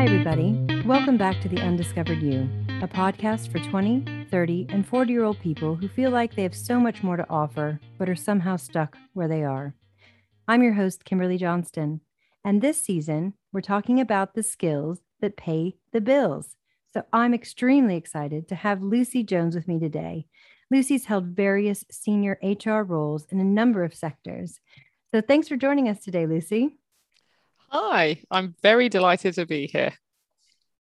Hi, everybody. Welcome back to The Undiscovered You, a podcast for 20, 30, and 40 year old people who feel like they have so much more to offer, but are somehow stuck where they are. I'm your host, Kimberly Johnston, and this season, we're talking about the skills that pay the bills. So I'm extremely excited to have Lucy Jones with me today. Lucy's held various senior HR roles in a number of sectors. So thanks for joining us today, Lucy. Hi, I'm very delighted to be here.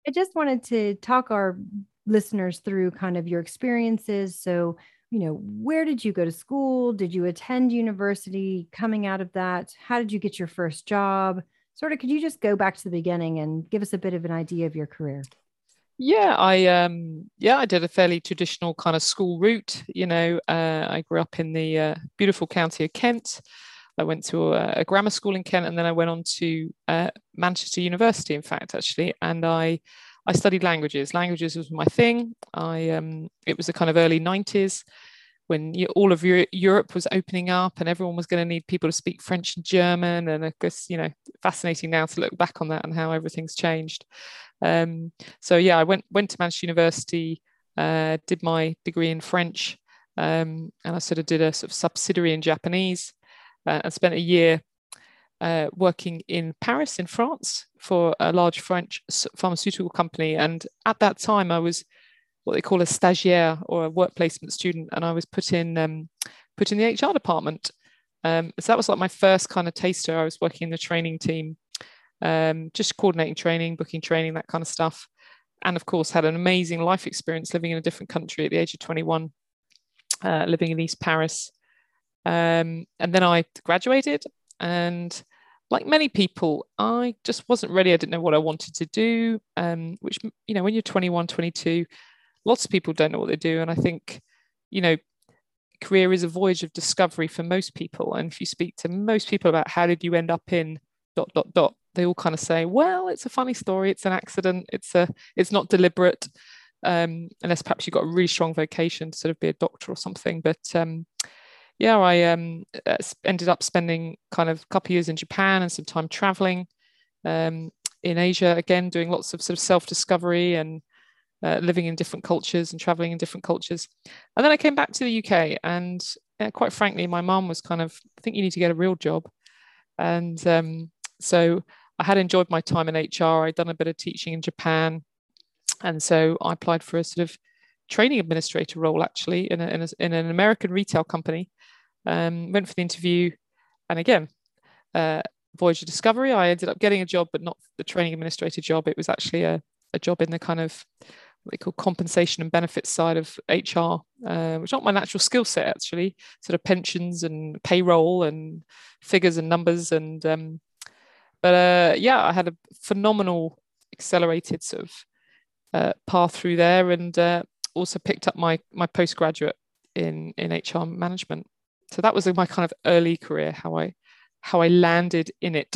I just wanted to talk our listeners through kind of your experiences. So, you know, where did you go to school? Did you attend university? Coming out of that, how did you get your first job? Sort of, could you just go back to the beginning and give us a bit of an idea of your career? Yeah, I um yeah, I did a fairly traditional kind of school route. You know, uh, I grew up in the uh, beautiful county of Kent. I went to a, a, grammar school in Kent, and then I went on to uh, Manchester University. In fact, actually, and I I studied languages. Languages was my thing. I um, it was the kind of early '90s when you, all of Europe was opening up, and everyone was going to need people to speak French and German. And I guess you know, fascinating now to look back on that and how everything's changed. Um, so yeah, I went went to Manchester University, uh, did my degree in French, um, and I sort of did a sort of subsidiary in Japanese uh, and spent a year uh, working in Paris, in France, for a large French pharmaceutical company. And at that time, I was what they call a stagiaire or a work placement student, and I was put in um, put in the HR department. Um, so that was like my first kind of taster. I was working in the training team, um, just coordinating training, booking training, that kind of stuff. And of course, had an amazing life experience living in a different country at the age of 21, uh, living in East Paris. Um, and then I graduated, and like many people, I just wasn't ready. I didn't know what I wanted to do, um, which, you know, when you're 21, 22, lots of people don't know what they do. And I think, you know, career is a voyage of discovery for most people. And if you speak to most people about how did you end up in dot, dot, dot, they all kind of say, well, it's a funny story. It's an accident. It's a, it's not deliberate. Um, unless perhaps you've got a really strong vocation to sort of be a doctor or something. But um, yeah, I um, uh, ended up spending kind of a couple of years in Japan and some time traveling um, in Asia, again, doing lots of sort of self discovery and uh, living in different cultures and traveling in different cultures. And then I came back to the UK, and uh, quite frankly, my mom was kind of, I think you need to get a real job. And um, so I had enjoyed my time in HR. I'd done a bit of teaching in Japan. And so I applied for a sort of training administrator role actually in, a, in, a, in an American retail company. Um, went for the interview, and again, uh, Voyager Discovery. I ended up getting a job, but not the training administrator job. It was actually a, a job in the kind of what they call compensation and benefits side of HR, uh, which not my natural skill set actually. Sort of pensions and payroll and figures and numbers and um, but uh, yeah, I had a phenomenal accelerated sort of uh, path through there, and uh, also picked up my my postgraduate in in HR management. So that was my kind of early career, how I how I landed in it.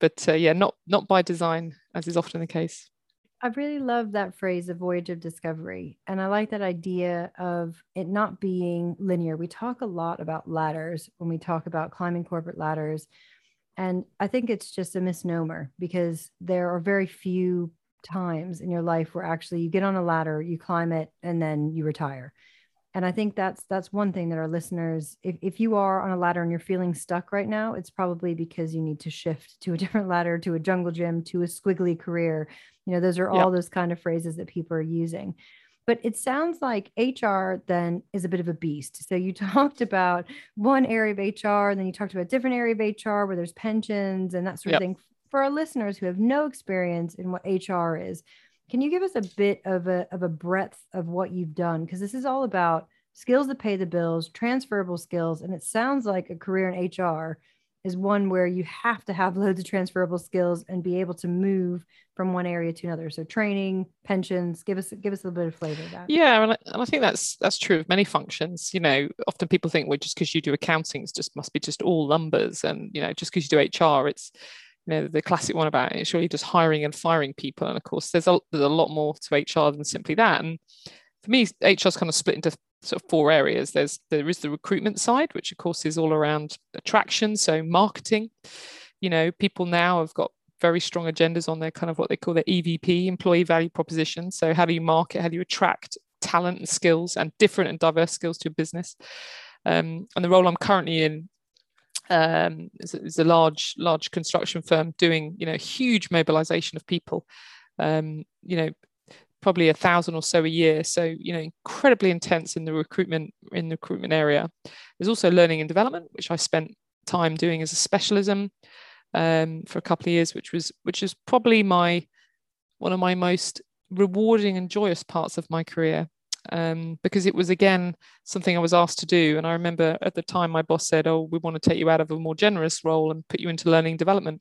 But uh, yeah, not not by design, as is often the case. I really love that phrase, the voyage of discovery. And I like that idea of it not being linear. We talk a lot about ladders when we talk about climbing corporate ladders. And I think it's just a misnomer because there are very few times in your life where actually you get on a ladder, you climb it, and then you retire. And I think that's that's one thing that our listeners, if, if you are on a ladder and you're feeling stuck right now, it's probably because you need to shift to a different ladder, to a jungle gym, to a squiggly career. You know, those are all yep. those kind of phrases that people are using. But it sounds like HR then is a bit of a beast. So you talked about one area of HR, and then you talked about a different area of HR where there's pensions and that sort yep. of thing. For our listeners who have no experience in what HR is, can you give us a bit of a, of a breadth of what you've done? Because this is all about skills that pay the bills, transferable skills. And it sounds like a career in HR is one where you have to have loads of transferable skills and be able to move from one area to another. So training, pensions, give us give us a little bit of flavor of that. Yeah, and I, and I think that's that's true of many functions. You know, often people think, well, just because you do accounting, just must be just all numbers, and you know, just because you do HR, it's you know the classic one about it's really just hiring and firing people. And of course, there's a there's a lot more to HR than simply that. And for me, HR is kind of split into sort of four areas. There's there is the recruitment side, which of course is all around attraction, so marketing. You know, people now have got very strong agendas on their kind of what they call their EVP, employee value proposition. So how do you market? How do you attract talent and skills and different and diverse skills to a business? Um, and the role I'm currently in um, is, is, a large, large construction firm doing, you know, huge mobilization of people. Um, you know, probably a thousand or so a year. So, you know, incredibly intense in the recruitment in the recruitment area. There's also learning and development, which I spent time doing as a specialism um, for a couple of years, which was which is probably my one of my most rewarding and joyous parts of my career. Um, because it was again something I was asked to do. And I remember at the time my boss said, "Oh, we want to take you out of a more generous role and put you into learning development."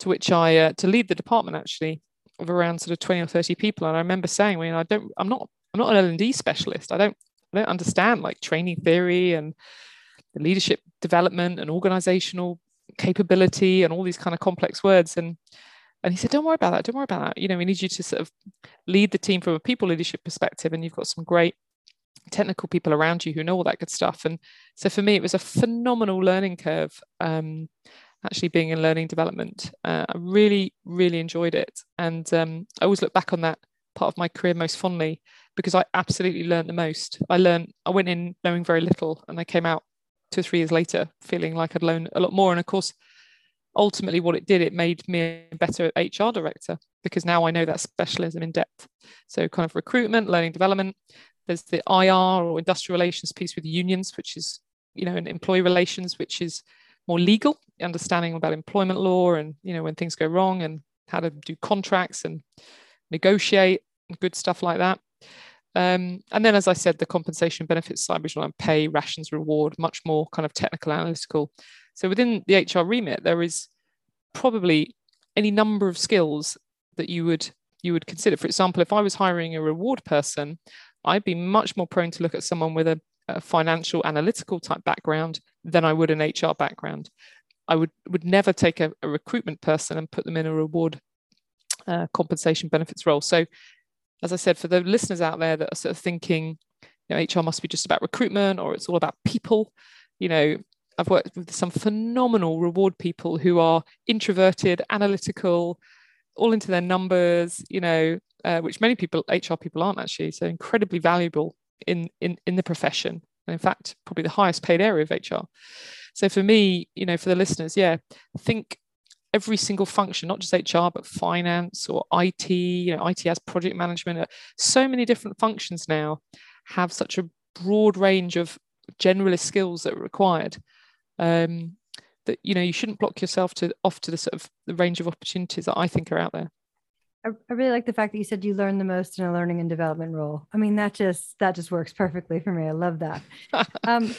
To which I uh, to lead the department actually of around sort of 20 or 30 people. And I remember saying, I mean, I don't, I'm not, I'm not an L&D specialist. I don't, I don't understand like training theory and the leadership development and organizational capability and all these kind of complex words. And and he said, Don't worry about that, don't worry about that. You know, we need you to sort of lead the team from a people leadership perspective. And you've got some great technical people around you who know all that good stuff. And so for me, it was a phenomenal learning curve. Um, actually being in learning development. Uh, I really, really enjoyed it. And um, I always look back on that part of my career most fondly because I absolutely learned the most. I learned, I went in knowing very little and I came out two or three years later feeling like I'd learned a lot more. And of course, ultimately what it did, it made me a better HR director because now I know that specialism in depth. So kind of recruitment, learning development. There's the IR or industrial relations piece with unions, which is, you know, and employee relations, which is more legal, understanding about employment law and you know when things go wrong and how to do contracts and negotiate good stuff like that. Um, and then, as I said, the compensation benefits side, which pay, rations, reward, much more kind of technical, analytical. So within the HR remit, there is probably any number of skills that you would you would consider. For example, if I was hiring a reward person, I'd be much more prone to look at someone with a a financial analytical type background than I would an HR background. I would would never take a, a recruitment person and put them in a reward uh, compensation benefits role. So, as I said, for the listeners out there that are sort of thinking, you know, HR must be just about recruitment or it's all about people, you know, I've worked with some phenomenal reward people who are introverted, analytical, all into their numbers, you know, uh, which many people, HR people aren't actually. So incredibly valuable in in in the profession and in fact probably the highest paid area of hr so for me you know for the listeners yeah think every single function not just hr but finance or it you know it has project management uh, so many different functions now have such a broad range of generalist skills that are required um, that you know you shouldn't block yourself to off to the sort of the range of opportunities that i think are out there I, I really like the fact that you said you learn the most in a learning and development role. I mean, that just that just works perfectly for me. I love that. um,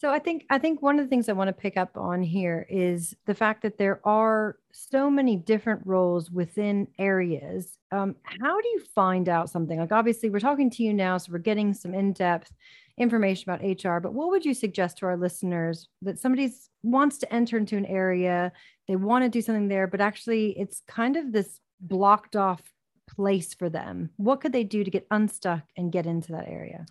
so I think I think one of the things I want to pick up on here is the fact that there are so many different roles within areas. Um, how do you find out something? Like obviously we're talking to you now, so we're getting some in-depth information about HR. But what would you suggest to our listeners that somebody wants to enter into an area, they want to do something there, but actually it's kind of this blocked off place for them? What could they do to get unstuck and get into that area?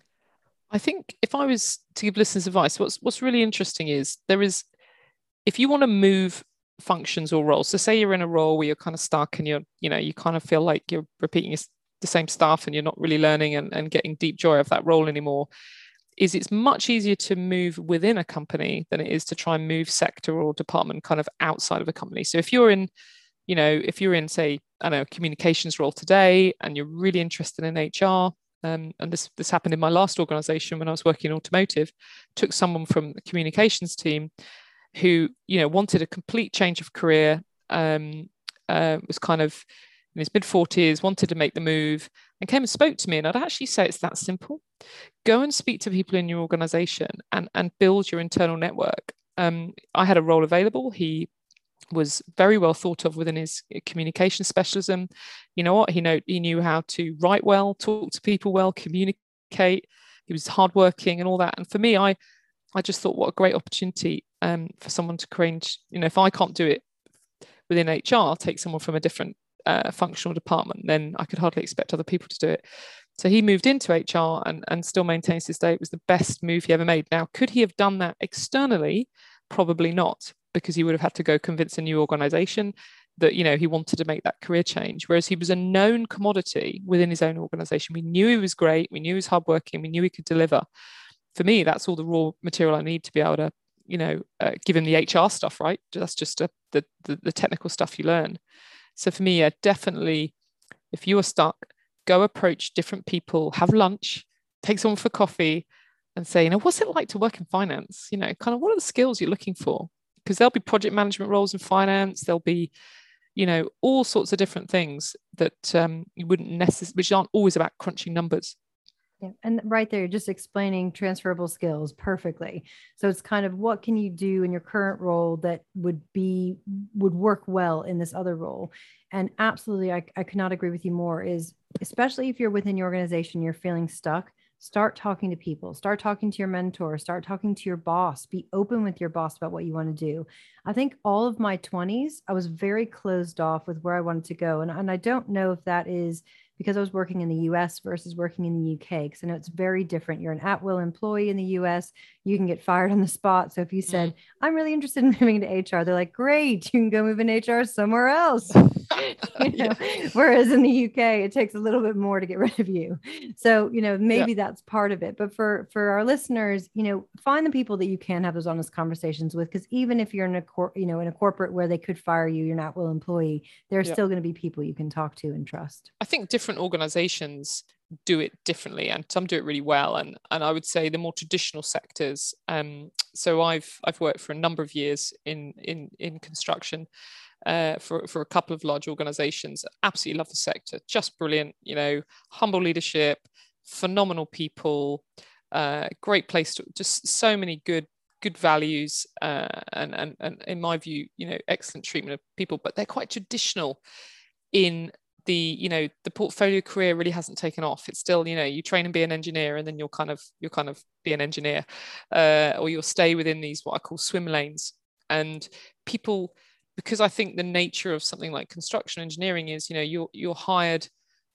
I think if I was to give listeners advice, what's what's really interesting is there is if you want to move functions or roles, so say you're in a role where you're kind of stuck and you're, you know, you kind of feel like you're repeating the same stuff and you're not really learning and, and getting deep joy of that role anymore, is it's much easier to move within a company than it is to try and move sector or department kind of outside of a company. So if you're in you know, if you're in, say, I don't know, communications role today and you're really interested in HR, um, and this this happened in my last organization when I was working in automotive, took someone from the communications team who, you know, wanted a complete change of career, um, uh, was kind of in his mid 40s, wanted to make the move, and came and spoke to me. And I'd actually say it's that simple. Go and speak to people in your organization and, and build your internal network. Um, I had a role available. He was very well thought of within his communication specialism. You know what? He know he knew how to write well, talk to people well, communicate. He was hardworking and all that. And for me, I I just thought what a great opportunity um, for someone to create. You know, if I can't do it within HR, I'll take someone from a different uh, functional department. Then I could hardly expect other people to do it. So he moved into HR and, and still maintains his day. It was the best move he ever made. Now, could he have done that externally? Probably not because he would have had to go convince a new organization. that you know he wanted to make that career change. Whereas he was a known commodity within his own organization. We knew he was great. We knew he was hardworking. We knew he could deliver. For me that's all the raw material i need to be able to you know uh, give him the hr stuff right? That's just a, the, the the technical stuff you learn. So for me yeah definitely if you are stuck go approach different people have lunch take someone for coffee and say you know what's it like to work in finance? You know kind of what are the skills you're looking for because there'll be project management roles in finance there'll be you know all sorts of different things that um, you wouldn't necessarily which aren't always about crunching numbers yeah, and right there, just explaining transferable skills perfectly. So it's kind of what can you do in your current role that would be would work well in this other role. And absolutely, I, I could not agree with you more. Is especially if you're within your organization, you're feeling stuck start talking to people start talking to your mentor start talking to your boss be open with your boss about what you want to do i think all of my 20s i was very closed off with where i wanted to go and, and i don't know if that is because I was working in the US versus working in the UK. Because I know it's very different. You're an at will employee in the US, you can get fired on the spot. So if you said, mm-hmm. I'm really interested in moving to HR, they're like, great, you can go move in HR somewhere else. you know? yeah. Whereas in the UK, it takes a little bit more to get rid of you. So, you know, maybe yeah. that's part of it. But for for our listeners, you know, find the people that you can have those honest conversations with. Because even if you're in a cor- you know, in a corporate where they could fire you, you're not will employee, there's yeah. still going to be people you can talk to and trust. I think different different organizations do it differently and some do it really well and and I would say the more traditional sectors um, so I've I've worked for a number of years in in in construction uh, for for a couple of large organizations. Absolutely love the sector. Just brilliant you know humble leadership phenomenal people uh, great place to just so many good good values uh, and, and and in my view you know excellent treatment of people but they're quite traditional in the you know the portfolio career really hasn't taken off. It's still you know you train and be an engineer and then you'll kind of you'll kind of be an engineer uh, or you'll stay within these what i call swim lanes. And people because i think the nature of something like construction engineering is you know you're you're hired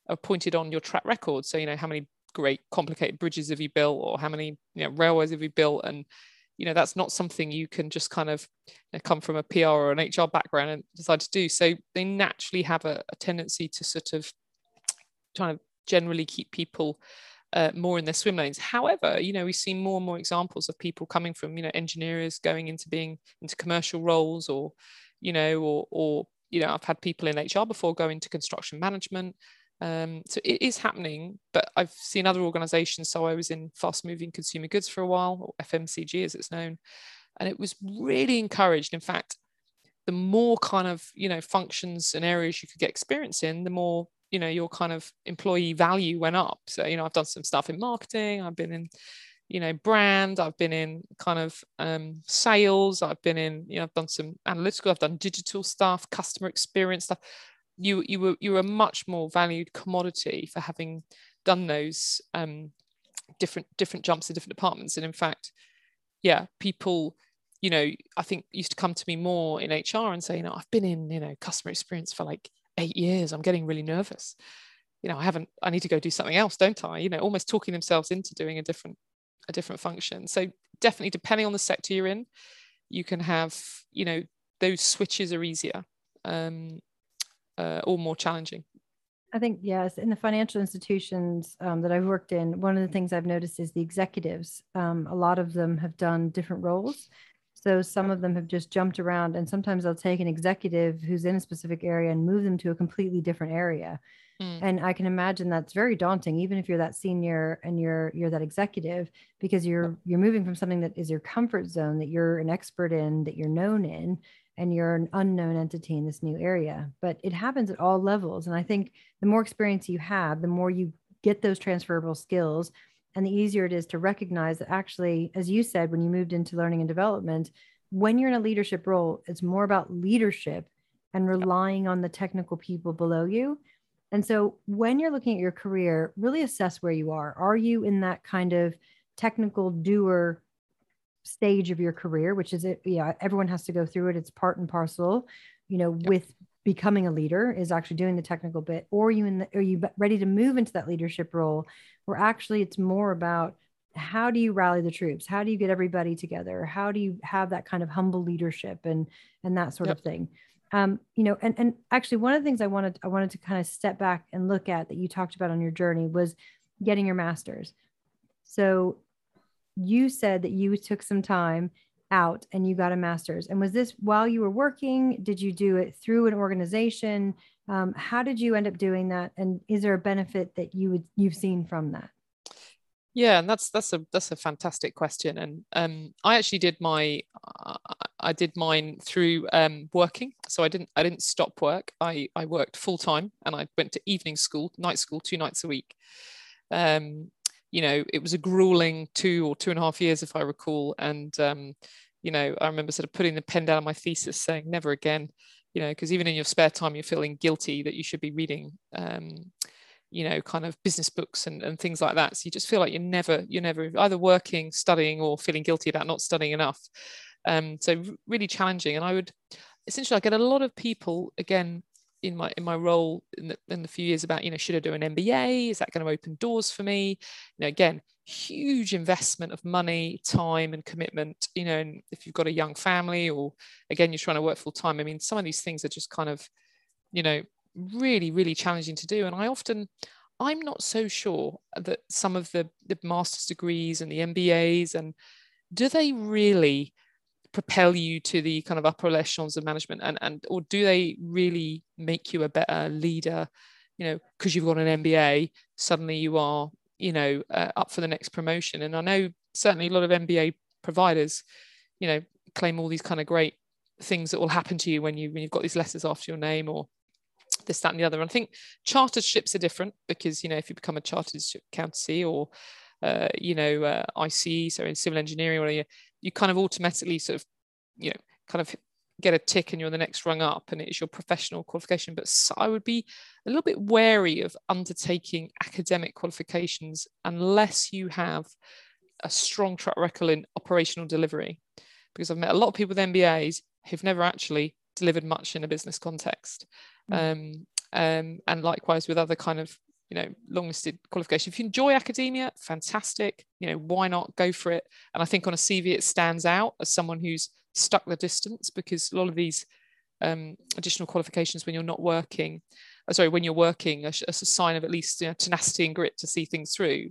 appointed on your track record so you know how many great complicated bridges have you built or how many you know railways have you built and you know that's not something you can just kind of you know, come from a PR or an HR background and decide to do. So they naturally have a, a tendency to sort of trying to generally keep people uh, more in their swim lanes. However, you know we see more and more examples of people coming from you know engineers going into being into commercial roles or you know or or you know I've had people in HR before go into construction management um, so it is happening, but I've seen other organizations. So I was in fast moving consumer goods for a while, or FMCG as it's known, and it was really encouraged. In fact, the more kind of you know functions and areas you could get experience in, the more you know your kind of employee value went up. So you know I've done some stuff in marketing. I've been in you know brand i've been in kind of um, sales i've been in you know i've done some analytical i've done digital stuff customer experience stuff you you were you were a much more valued commodity for having done those um, different different jumps in different departments. And in fact, yeah, people, you know, I think used to come to me more in HR and say, you know, I've been in you know customer experience for like eight years. I'm getting really nervous. You know, I haven't. I need to go do something else, don't I? You know, almost talking themselves into doing a different a different function. So definitely, depending on the sector you're in, you can have you know those switches are easier. Um, uh, or more challenging? I think yes. In the financial institutions um, that I've worked in, one of the things I've noticed is the executives. Um, a lot of them have done different roles. So some of them have just jumped around, and sometimes I'll take an executive who's in a specific area and move them to a completely different area. Mm. And I can imagine that's very daunting, even if you're that senior and you're you're that executive, because you're you're moving from something that is your comfort zone, that you're an expert in, that you're known in, and you're an unknown entity in this new area. But it happens at all levels. And I think the more experience you have, the more you get those transferable skills and the easier it is to recognize that actually, as you said, when you moved into learning and development, when you're in a leadership role, it's more about leadership and relying on the technical people below you. And so when you're looking at your career, really assess where you are. Are you in that kind of technical doer stage of your career, which is it, yeah, everyone has to go through it. It's part and parcel, you know, yep. with becoming a leader is actually doing the technical bit, or you in the, are you ready to move into that leadership role where actually it's more about how do you rally the troops? How do you get everybody together? How do you have that kind of humble leadership and and that sort yep. of thing? Um, you know, and and actually one of the things I wanted I wanted to kind of step back and look at that you talked about on your journey was getting your master's. So you said that you took some time out and you got a master's. And was this while you were working? Did you do it through an organization? Um, how did you end up doing that? And is there a benefit that you would you've seen from that? Yeah, and that's that's a that's a fantastic question. And um, I actually did my uh, I did mine through um, working. So I didn't I didn't stop work. I I worked full time and I went to evening school, night school, two nights a week. Um, you know, it was a grueling two or two and a half years, if I recall. And um, you know, I remember sort of putting the pen down on my thesis, saying never again. You know, because even in your spare time, you're feeling guilty that you should be reading um, you know kind of business books and, and things like that so you just feel like you're never you're never either working studying or feeling guilty about not studying enough um, so really challenging. And i would essentially i get a lot of people again in my in my role in the, in the few years about you know should i do an mba is that going to open doors for me? You know again huge investment of money time and commitment you know and if you've got a young family or again you're trying to work full time i mean some of these things are just kind of you know really, really challenging to do. And I often, I'm not so sure that some of the, the master's degrees and the MBAs and do they really propel you to the kind of upper echelons of management and, and or do they really make you a better leader you know because you've got an mba suddenly you are you know uh, up for the next promotion and i know certainly a lot of mba providers you know claim all these kind of great things that will happen to you when you when you've got these letters after your name or this, that, and the other. And I think charterships are different because, you know, if you become a chartered ship accountancy or, uh, you know, uh, IC, so in civil engineering, or you, kind of automatically sort of, you know, kind of get a tick and you're the next rung up and it's your professional qualification. But I would be a little bit wary of undertaking academic qualifications unless you have a strong track record in operational delivery. Because I've met a lot of people with MBAs who've never actually delivered much in a business context. Mm. Um, um, and likewise with other kind of you know long listed qualifications if you enjoy academia fantastic. You know why not? Go for it. And i think on a cv it stands out as someone who's stuck the distance because a lot of these um, additional qualifications when you're not working uh, sorry when you're working as, a sign of at least you know, tenacity and grit to see things through.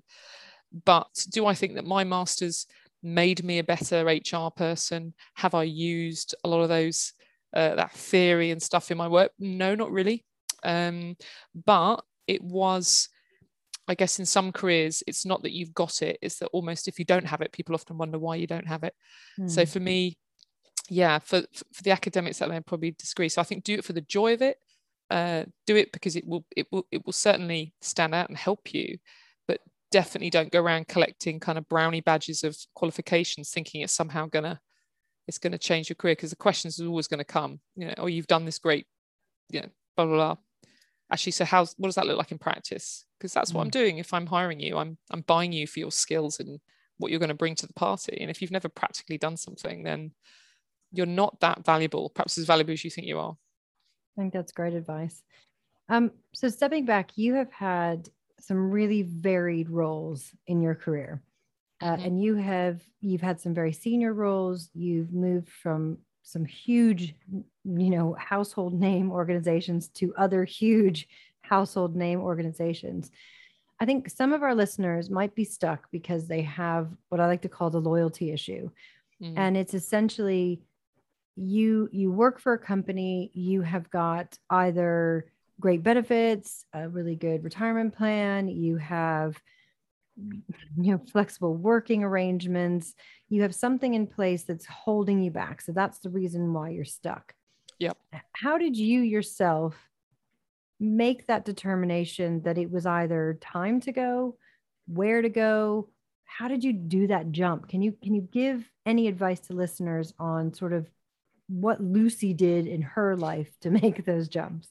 But do i think that my masters made me a better hr person? Have i used a lot of those uh, that theory and stuff in my work? No, not really. Um, but it was, I guess, in some careers, it's not that you've got it, it's that almost if you don't have it, people often wonder why you don't have it. Mm. So for me, yeah, for, for the academics that I probably disagree. So I think do it for the joy of it. Uh, do it because it will it will it will certainly stand out and help you but definitely don't go around collecting kind of brownie badges of qualifications thinking it's somehow to it's going to change your career because the questions are always going to come you know oh you've done this great you know blah blah blah actually so how's what does that look like in practice? Because that's what i'm mm. doing. If i'm hiring you i'm i'm buying you for your skills and what you're going to bring to the party. And if you've never practically done something then you're not that valuable perhaps as valuable as you think you are. I think that's great advice. Um, so stepping back you have had some really varied roles in your career. Uh, mm-hmm. and you have you've had some very senior roles. You've moved from some huge you know household name organizations to other huge household name organizations i think some of our listeners might be stuck because they have what i like to call the loyalty issue mm-hmm. and it's essentially you you work for a company you have got either great benefits a really good retirement plan you have you know flexible working arrangements. You have something in place that's holding you back. So that's the reason why you're stuck. Yep. How did you yourself make that determination that it was either time to go where to go? How did you do that jump? Can you can you give any advice to listeners on sort of what lucy did in her life to make those jumps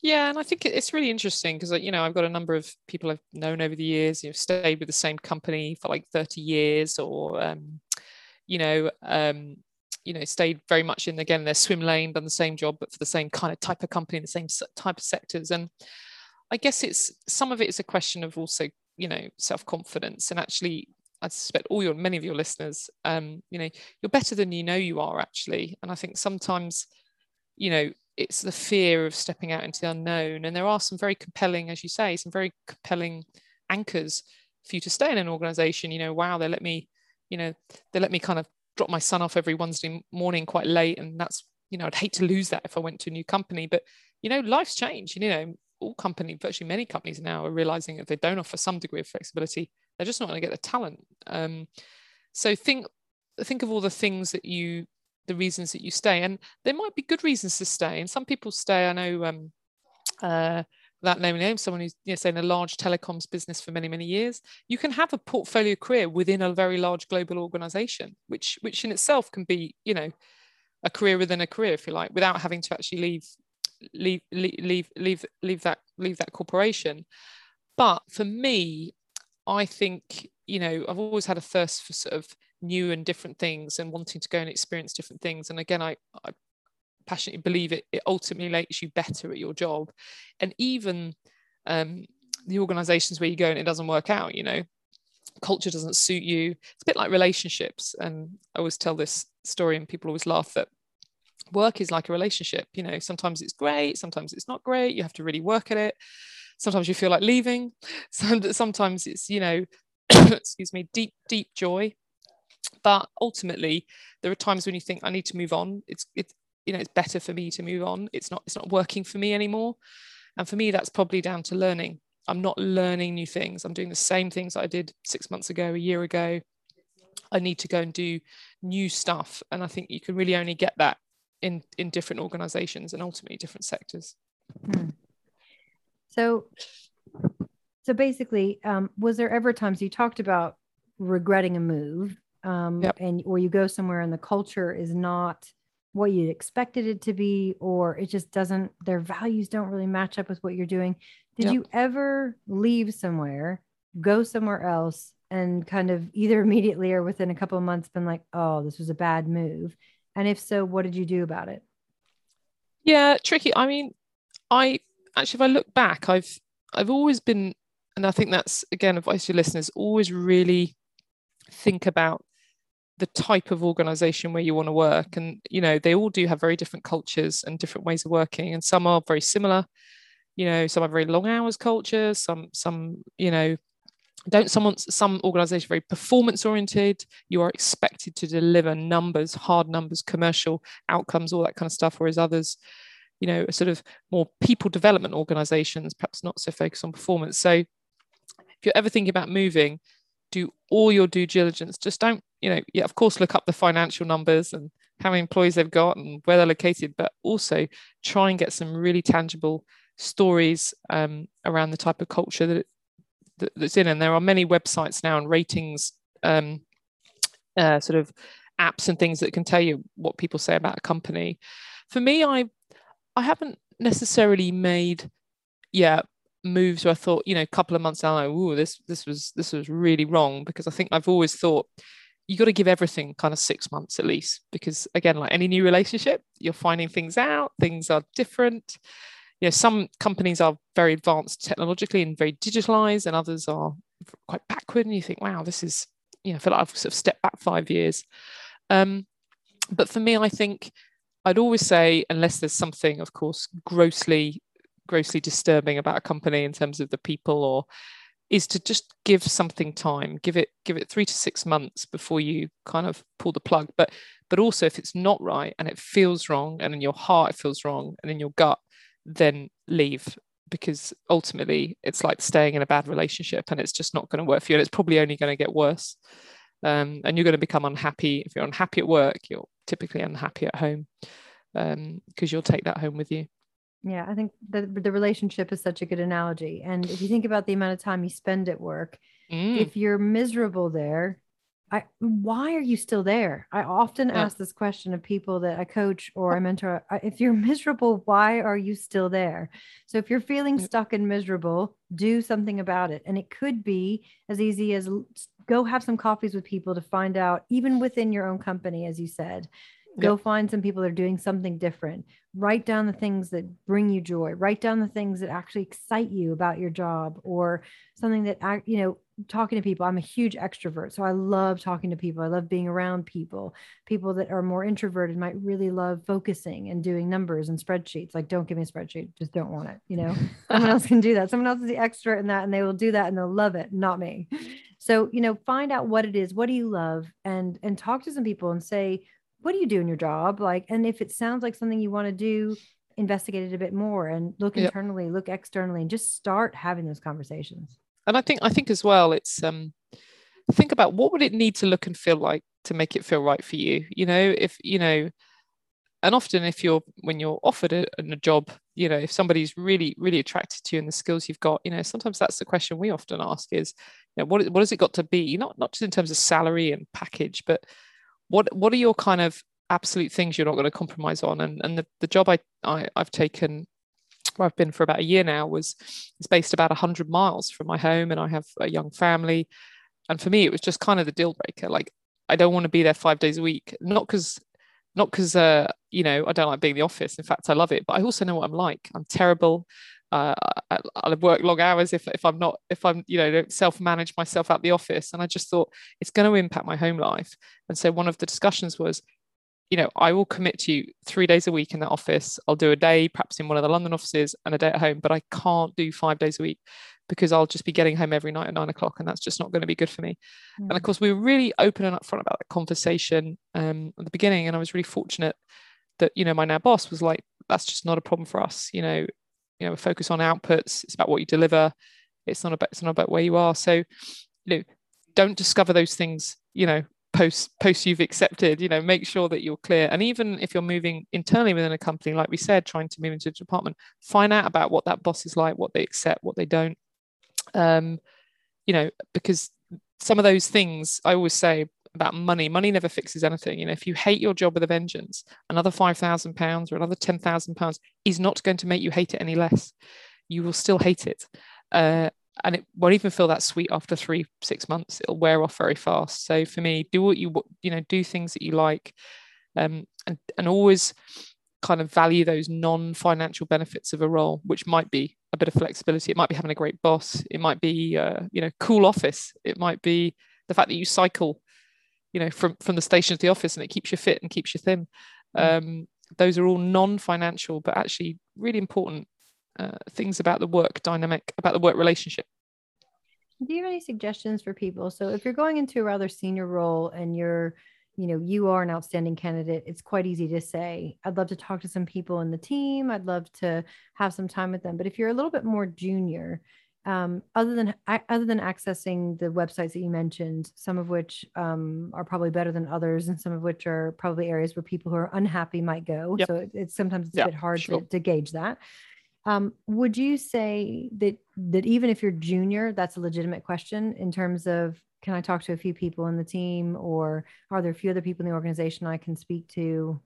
yeah, and I think it's really interesting because you know I've got a number of people I've known over the years. You know, stayed with the same company for like thirty years, or um, you know, um, you know, stayed very much in again their swim lane, done the same job, but for the same kind of type of company, the same type of sectors. And I guess it's some of it is a question of also you know self confidence and actually. I suspect all your many of your listeners, um, you know, you're better than you know you are actually, and I think sometimes you know it's the fear of stepping out into the unknown. And there are some very compelling as you say some very compelling anchors for you to stay in an organization. You know wow they let me you know they let me kind of drop my son off every wednesday morning quite late. And that's you know i'd hate to lose that if i went to a new company. But you know life's changed. You know all companies virtually many companies now are realizing if they don't offer some degree of flexibility they're just not going to get the talent. Um, so think think of all the things that you the reasons that you stay and there might be good reasons to stay and some people stay i know um, uh, naming names someone who's you know, say in a large telecoms business for many many years you can have a portfolio career within a very large global organization which which in itself can be you know a career within a career if you like without having to actually leave leave leave leave leave that leave that corporation. But for me i think you know i've always had a thirst for sort of new and different things and wanting to go and experience different things. And again i, I passionately believe it it ultimately makes you better at your job. And even um, the organizations where you go and it doesn't work out you know culture doesn't suit you. It's a bit like relationships. And i always tell this story and people always laugh that work is like a relationship. You know sometimes it's great sometimes it's not great. You have to really work at it. Sometimes you feel like leaving. Sometimes it's you know excuse me deep deep joy but ultimately there are times when you think i need to move on. It's it's you know it's better for me to move on. It's not it's not working for me anymore. And for me that's probably down to learning. I'm not learning new things. I'm doing the same things i did six months ago a year ago. I need to go and do new stuff. And i think you can really only get that in in different organizations and ultimately different sectors. Hmm. so so basically um, was there ever times you talked about regretting a move um, yep. and or you go somewhere and the culture is not what you expected it to be or it just doesn't their values don't really match up with what you're doing did yep. you ever leave somewhere go somewhere else and kind of either immediately or within a couple of months been like oh this was a bad move and if so what did you do about it yeah tricky i mean i actually if i look back i've i've always been and i think that's again advice to listeners always really think about the type of organization where you want to work. And you know they all do have very different cultures and different ways of working. And some are very similar you know some are very long hours cultures some some you know don't someone some organization very performance oriented. You are expected to deliver numbers hard numbers commercial outcomes all that kind of stuff whereas others you know sort of more people development organizations perhaps not so focused on performance. So if you're ever thinking about moving do all your due diligence. Just don't, you know, yeah, of course, look up the financial numbers and how many employees they've got and where they're located, but also try and get some really tangible stories um, around the type of culture that, that, that's in. And there are many websites now and ratings, um, uh, sort of apps and things that can tell you what people say about a company. For me, I I haven't necessarily made yeah moves where I thought, you know, a couple of months down, ooh, this this was this was really wrong because I think I've always thought you got to give everything kind of six months at least because again, like any new relationship, you're finding things out, things are different. You know, some companies are very advanced technologically and very digitalized, and others are quite backward. And you think, wow, this is, you know, I feel like I've sort of stepped back five years. Um, but for me, I think I'd always say, unless there's something, of course, grossly grossly disturbing about a company in terms of the people or is to just give something time give it give it 3 to 6 months before you kind of pull the plug. But but also if it's not right and it feels wrong and in your heart it feels wrong and in your gut then leave. Because ultimately it's like staying in a bad relationship and it's just not going to work for you and it's probably only going to get worse. Um, and you're going to become unhappy. If you're unhappy at work you're typically unhappy at home because um, you'll take that home with you yeah, I think the the relationship is such a good analogy. And if you think about the amount of time you spend at work, mm. if you're miserable there, I why are you still there? I often yeah. ask this question of people that I coach or I mentor. If you're miserable, why are you still there? So if you're feeling stuck and miserable, do something about it. And it could be as easy as go have some coffees with people to find out, even within your own company, as you said, Go yep. find some people that are doing something different. Write down the things that bring you joy. Write down the things that actually excite you about your job or something that, you know, talking to people. I'm a huge extrovert. So I love talking to people. I love being around people. People that are more introverted might really love focusing and doing numbers and spreadsheets. Like, don't give me a spreadsheet. Just don't want it. You know, someone else can do that. Someone else is the expert in that and they will do that and they'll love it, not me. So, you know, find out what it is. What do you love? And and talk to some people and say, what do you do in your job? Like, and if it sounds like something you want to do, investigate it a bit more and look yep. internally, look externally, and just start having those conversations and I think I think as well, it's um, think about what would it need to look and feel like to make it feel right for you. You know, if you know, and often if you're when you're offered a, a job, you know, if somebody's really really attracted to you and the skills you've got, you know, sometimes that's the question we often ask is, you know, what what has it got to be? Not not just in terms of salary and package, but what what are your kind of absolute things you're not going to compromise on? And and the, the job I, I I've taken where I've been for about a year now was is based about 100 miles from my home and I have a young family. And for me it was just kind of the deal breaker. Like I don't want to be there 5 days a week. Not cuz not cuz uh you know I don't like being in the office. In fact I love it but I also know what I'm like. I'm terrible uh, I, I work long hours if, if I'm not if I'm you know self manage myself out the office and I just thought it's going to impact my home life and so one of the discussions was you know, I will commit to you three days a week in the office. I'll do a day perhaps in one of the London offices and a day at home, but I can't do five days a week because I'll just be getting home every night at nine o'clock, and that's just not going to be good for me. Mm. And of mm. course, we were really open and upfront about that conversation um, at the beginning, and I was really fortunate that you know my now boss was like, "That's just not a problem for us." You know, you know, focus on outputs. It's about what you deliver. It's not about it's not about where you are. So, you know, don't discover those things. You know, post post you've accepted you know make sure that you're clear and even if you're moving internally within a company like we said trying to move into a department find out about what that boss is like what they accept what they don't um you know because some of those things i always say about money. Money never fixes anything. You know if you hate your job with a vengeance another 5000 pounds or another 10000 pounds is not going to make you hate it any less. You will still hate it. Uh, and it won't even feel that sweet after three six months. It'll wear off very fast. So for me do what you you know do things that you like um, and and always kind of value those non-financial benefits of a role which might be a bit of flexibility. It might be having a great boss. It might be uh, you know cool office. It might be the fact that you cycle you know from from the station to the office and it keeps you fit and keeps you thin mm. um, those are all non-financial but actually really important uh, things about the work dynamic, about the work relationship. Do you have any suggestions for people? So if you're going into a rather senior role and you're, you know, you are an outstanding candidate, it's quite easy to say, I'd love to talk to some people in the team. I'd love to have some time with them. But if you're a little bit more junior, um, other than other than accessing the websites that you mentioned, some of which um, are probably better than others, and some of which are probably areas where people who are unhappy might go. Yep. So it, it's sometimes it's a bit hard sure. to, to gauge that. Um, would you say that that even if you're junior, that's a legitimate question in terms of can I talk to a few people in the team, or are there a few other people in the organization I can speak to?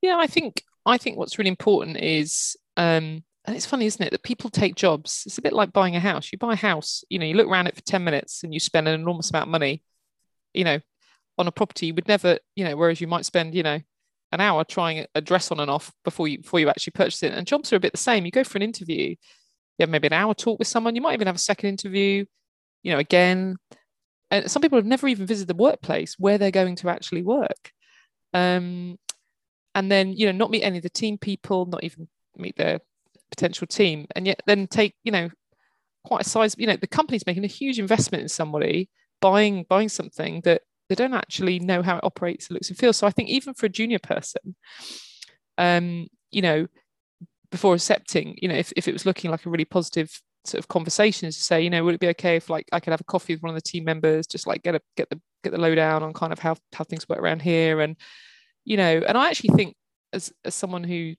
Yeah, I think I think what's really important is um, and it's funny, isn't it, that people take jobs. It's a bit like buying a house. You buy a house, you know, you look around it for 10 minutes and you spend an enormous amount of money, you know, on a property you would never, you know, whereas you might spend, you know, an hour trying a dress on and off before you before you actually purchase it. And jobs are a bit the same. You go for an interview, you have maybe an hour talk with someone. You might even have a second interview. You know, again, and some people have never even visited the workplace where they're going to actually work. Um, and then you know, not meet any of the team people, not even meet their potential team, and yet then take you know quite a size. You know, the company's making a huge investment in somebody buying buying something that they don't actually know how it operates, looks and feels. So I think even for a junior person, um, you know, before accepting, you know, if, if it was looking like a really positive sort of conversation is to say, you know, would it be okay if like I could have a coffee with one of the team members, just like get a get the get the lowdown on kind of how how things work around here, and you know, and I actually think as as someone who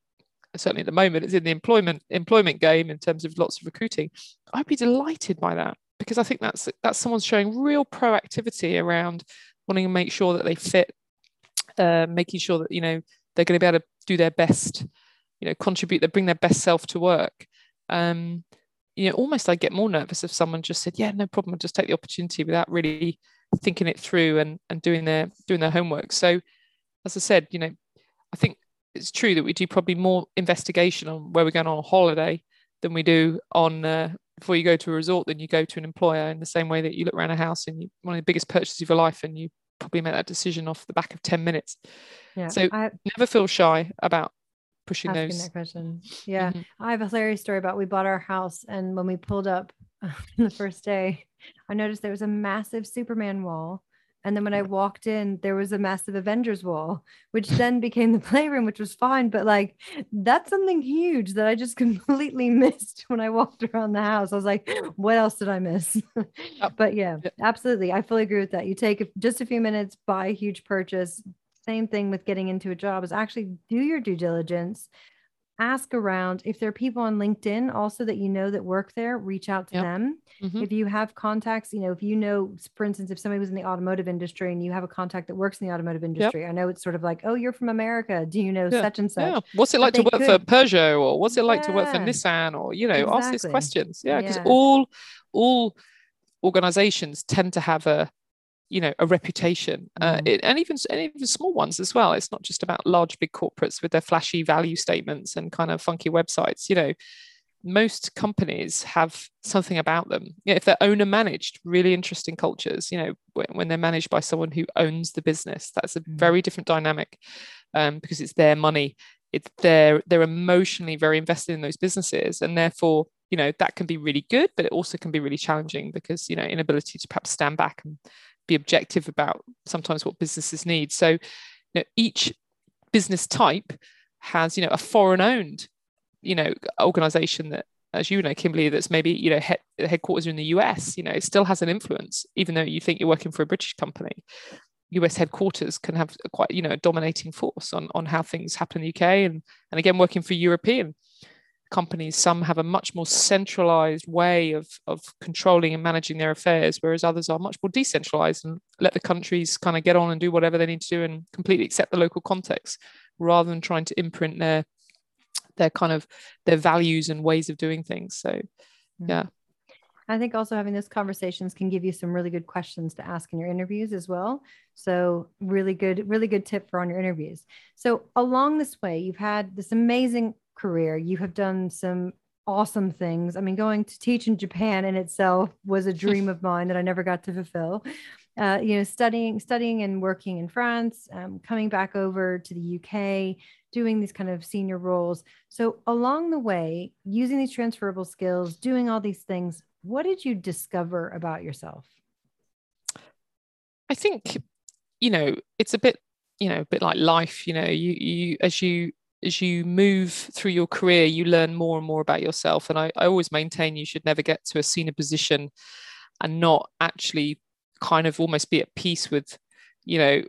certainly at the moment is in the employment employment game in terms of lots of recruiting, I'd be delighted by that because I think that's that's someone showing real proactivity around wanting to make sure that they fit, uh, making sure that you know they're going to be able to do their best, you know, contribute, they bring their best self to work. Um, you know, almost I get more nervous if someone just said, "Yeah, no problem, I'll just take the opportunity," without really thinking it through and and doing their doing their homework. So, as I said, you know, I think it's true that we do probably more investigation on where we're going on a holiday than we do on uh, before you go to a resort than you go to an employer in the same way that you look around a house and you one of the biggest purchases of your life and you probably make that decision off the back of 10 minutes. Yeah so I, never feel shy about pushing asking those. that question. Yeah mm-hmm. i have a hilarious story about we bought our house and when we pulled up the first day i noticed there was a massive superman wall and then when I walked in, there was a massive Avengers wall, which then became the playroom, which was fine. But like, that's something huge that I just completely missed when I walked around the house. I was like, what else did I miss? Oh, but yeah, absolutely. I fully agree with that. You take just a few minutes, buy a huge purchase. Same thing with getting into a job is actually do your due diligence, ask around if there are people on linkedin also that you know that work there reach out to yep. them mm-hmm. if you have contacts you know if you know for instance if somebody was in the automotive industry and you have a contact that works in the automotive industry yep. i know it's sort of like oh you're from america do you know yeah. such and such yeah. what's it like to work could. for peugeot or what's it like yeah. to work for nissan or you know exactly. ask these questions yeah because all all organizations tend to have a you know a reputation uh, mm. it, and even and even small ones as well it's not just about large big corporates with their flashy value statements and kind of funky websites you know most companies have something about them you know, if they're owner managed really interesting cultures you know when, when, they're managed by someone who owns the business that's a mm. very different dynamic um, because it's their money it's their they're emotionally very invested in those businesses and therefore you know that can be really good but it also can be really challenging because you know inability to perhaps stand back and be objective about sometimes what businesses need. So, you know, each business type has, you know, a foreign owned, you know, organization that, as you know, Kimberly, that's maybe, you know, he- headquarters in the US, you know, still has an influence, even though you think you're working for a British company. US headquarters can have quite, you know, a dominating force on, on how things happen in the UK. And, and again, working for European companies, some have a much more centralized way of, of controlling and managing their affairs, whereas others are much more decentralized and let the countries kind of get on and do whatever they need to do and completely accept the local context rather than trying to imprint their their kind of their values and ways of doing things. So mm-hmm. yeah. I think also having those conversations can give you some really good questions to ask in your interviews as well. So, really good, really good tip for on your interviews. So, along this way, you've had this amazing career. You have done some awesome things. I mean, going to teach in Japan in itself was a dream of mine that I never got to fulfill. Uh, you know, studying, studying and working in France, um, coming back over to the UK, doing these kind of senior roles. So along the way, using these transferable skills, doing all these things, what did you discover about yourself? I think, you know, it's a bit, you know, a bit like life. You know, you you as you as you move through your career, you learn more and more about yourself. And I, I always maintain you should never get to a senior position and not actually kind of almost be at peace with, you know,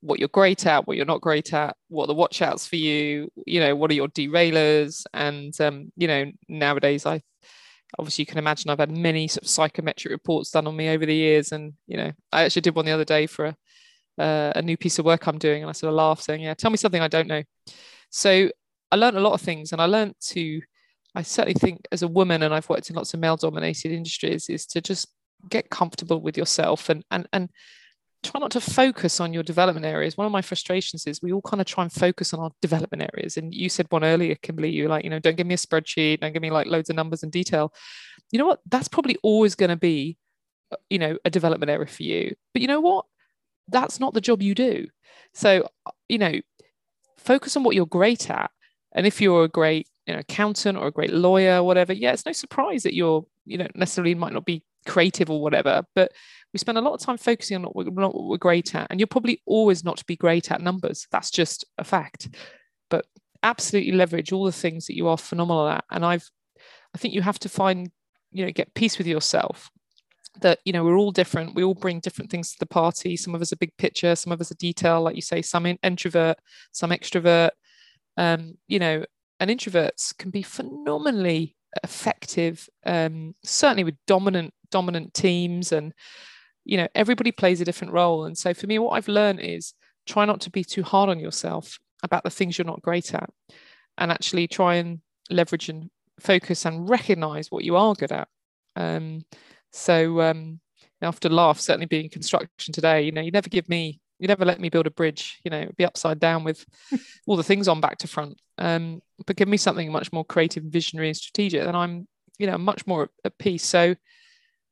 what you're great at, what you're not great at, what the watch outs for you, you know, what are your derailers. And, um, you know, nowadays I obviously you can imagine I've had many sort of psychometric reports done on me over the years. And, you know, I actually did one the other day for a, uh, a new piece of work I'm doing. And I sort of laughed saying, yeah, tell me something I don't know. So I learned a lot of things, and I learned to. I certainly think as a woman, and I've worked in lots of male-dominated industries, is to just get comfortable with yourself and and and try not to focus on your development areas. One of my frustrations is we all kind of try and focus on our development areas. And you said one earlier, Kimberly, you like, you know, don't give me a spreadsheet, don't give me like loads of numbers and detail. You know what? That's probably always going to be, uh, you know, a development area for you. But you know what? That's not the job you do. So, uh, you know, focus on what you're great at. And if you're a great you know, accountant or a great lawyer, whatever, yeah, it's no surprise that you're, you know, necessarily might not be creative or whatever. But we spend a lot of time focusing on what we're, not what we're great at. And you're probably always not to be great at numbers. That's just a fact. But absolutely leverage all the things that you are phenomenal at. And I've, I think you have to find, you know, get peace with yourself that you know we're all different. We all bring different things to the party. Some of us are big picture some of us are detail like you say some introvert some extrovert. Um, you know and introverts can be phenomenally effective um, certainly with dominant dominant teams and you know everybody plays a different role. And so for me what i've learned is try not to be too hard on yourself about the things you're not great at and actually try and leverage and focus and recognize what you are good at. Um, so um, I often laugh, certainly being construction today, you know, you never give me, you never let me build a bridge, you know, be upside down with all the things on back to front. Um, but give me something much more creative, visionary, and strategic, and I'm you know much more at peace. So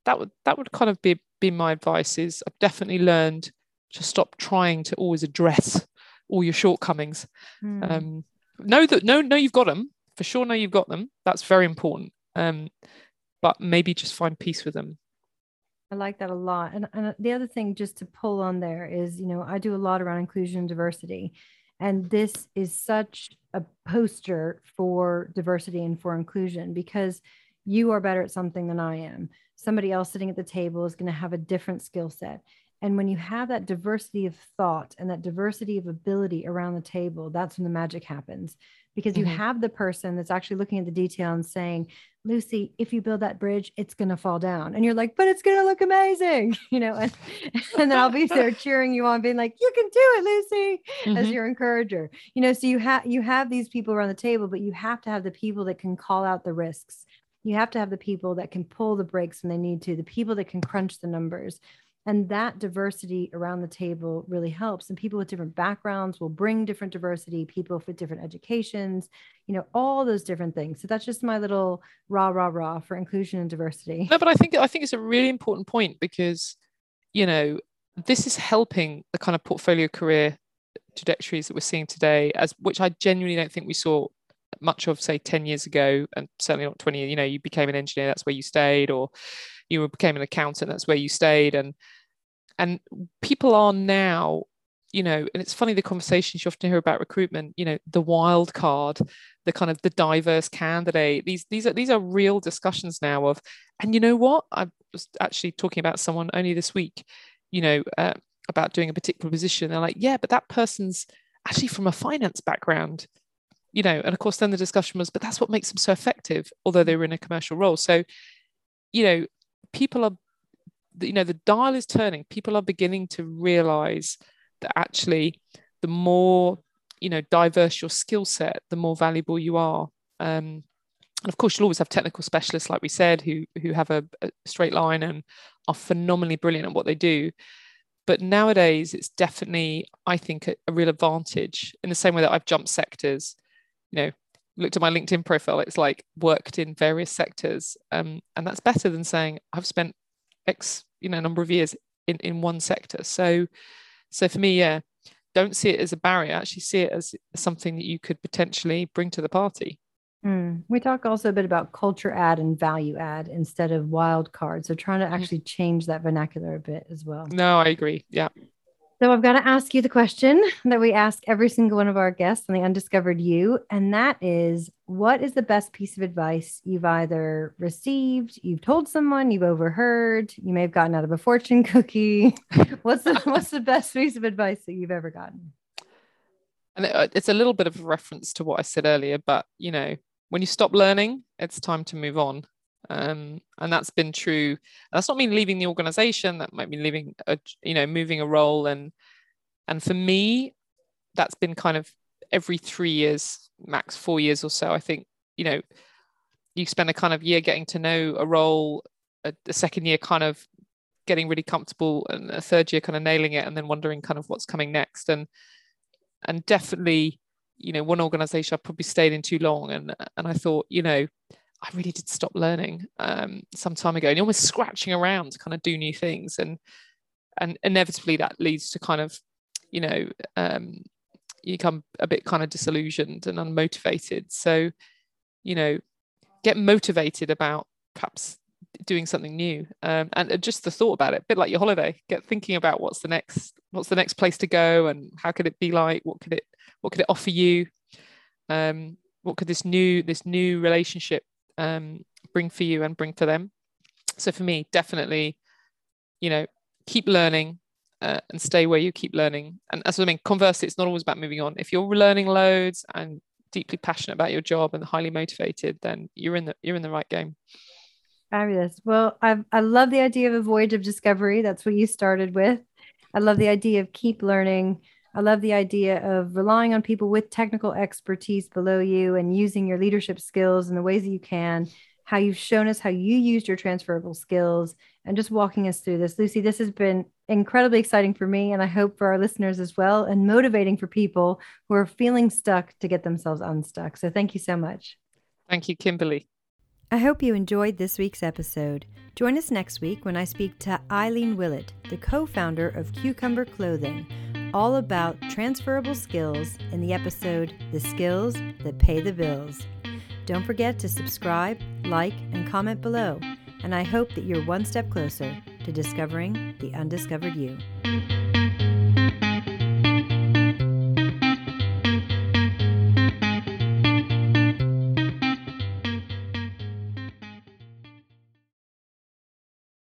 that would that would kind of be be my advice is I've definitely learned to stop trying to always address all your shortcomings. Mm. um, know that no no you've got them for sure know you've got them that's very important. Um, but maybe just find peace with them I like that a lot. And, and the other thing, just to pull on there, is you know, I do a lot around inclusion and diversity. And this is such a poster for diversity and for inclusion because you are better at something than I am. Somebody else sitting at the table is going to have a different skill set. And when you have that diversity of thought and that diversity of ability around the table, that's when the magic happens because you mm-hmm. have the person that's actually looking at the detail and saying, Lucy, if you build that bridge, it's going to fall down. And you're like, but it's going to look amazing, you know, and, and then I'll be there cheering you on, being like, you can do it, Lucy, mm-hmm. as your encourager, you know, so you have, you have these people around the table, but you have to have the people that can call out the risks. You have to have the people that can pull the brakes when they need to, the people that can crunch the numbers and that diversity around the table really helps. And people with different backgrounds will bring different diversity people with different educations you know all those different things. So that's just my little rah rah rah for inclusion and diversity. No but i think i think it's a really important point because you know this is helping the kind of portfolio career trajectories that we're seeing today as which i genuinely don't think we saw much of say 10 years ago and certainly not 20 you know you became an engineer that's where you stayed or you became an accountant that's where you stayed. And and people are now you know and it's funny the conversations you often hear about recruitment you know the wild card the kind of the diverse candidate. These these are these are real discussions now of and you know what? I was actually talking about someone only this week you know uh, about doing a particular position. They're like yeah but that person's actually from a finance background you know and of course then the discussion was but that's what makes them so effective although they were in a commercial role. So you know people are you know the dial is turning. People are beginning to realize that actually the more you know diverse your skill set the more valuable you are. Um, and of course you'll always have technical specialists like we said who who have a, a straight line and are phenomenally brilliant at what they do. But nowadays it's definitely i think a, a real advantage in the same way that i've jumped sectors. You know looked at my linkedin profile it's like worked in various sectors. Um, and that's better than saying i've spent x you know number of years in in one sector. So so for me yeah don't see it as a barrier actually see it as something that you could potentially bring to the party. Mm. we talk also a bit about culture add and value add instead of wild cards. So trying to mm. actually change that vernacular a bit as well. No i agree. Yeah so I've got to ask you the question that we ask every single one of our guests on the Undiscovered You, and that is what is the best piece of advice you've either received, you've told someone, you've overheard, you may have gotten out of a fortune cookie. what's the what's the best piece of advice that you've ever gotten? And uh, it's a little bit of a reference to what I said earlier, but you know, when you stop learning, it's time to move on. Um, and that's been true. That's not mean leaving the organization. That might mean leaving, a, you know, moving a role. And and for me, that's been kind of every three years, max four years or so. I think you know, you spend a kind of year getting to know a role, a, a second year kind of getting really comfortable, and a third year kind of nailing it, and then wondering kind of what's coming next. And and definitely, you know, one organization I probably stayed in too long, and and I thought, you know I really did stop learning um, some time ago, and you're almost scratching around to kind of do new things, and and inevitably that leads to kind of, you know, um, you become a bit kind of disillusioned and unmotivated. So, you know, get motivated about perhaps doing something new, um, and just the thought about it, a bit like your holiday. Get thinking about what's the next, what's the next place to go, and how could it be like? What could it, what could it offer you? Um, what could this new this new relationship um, bring for you and bring for them. So for me, definitely, you know, keep learning uh, and stay where you keep learning. And as I mean, conversely, it's not always about moving on. If you're learning loads and deeply passionate about your job and highly motivated, then you're in the you're in the right game. Fabulous. Well, I I love the idea of a voyage of discovery. That's what you started with. I love the idea of keep learning. I love the idea of relying on people with technical expertise below you and using your leadership skills in the ways that you can, how you've shown us how you used your transferable skills, and just walking us through this. Lucy, this has been incredibly exciting for me, and I hope for our listeners as well, and motivating for people who are feeling stuck to get themselves unstuck. So thank you so much. Thank you, Kimberly. I hope you enjoyed this week's episode. Join us next week when I speak to Eileen Willett, the co founder of Cucumber Clothing, all about transferable skills in the episode The Skills That Pay the Bills. Don't forget to subscribe, like, and comment below, and I hope that you're one step closer to discovering the undiscovered you.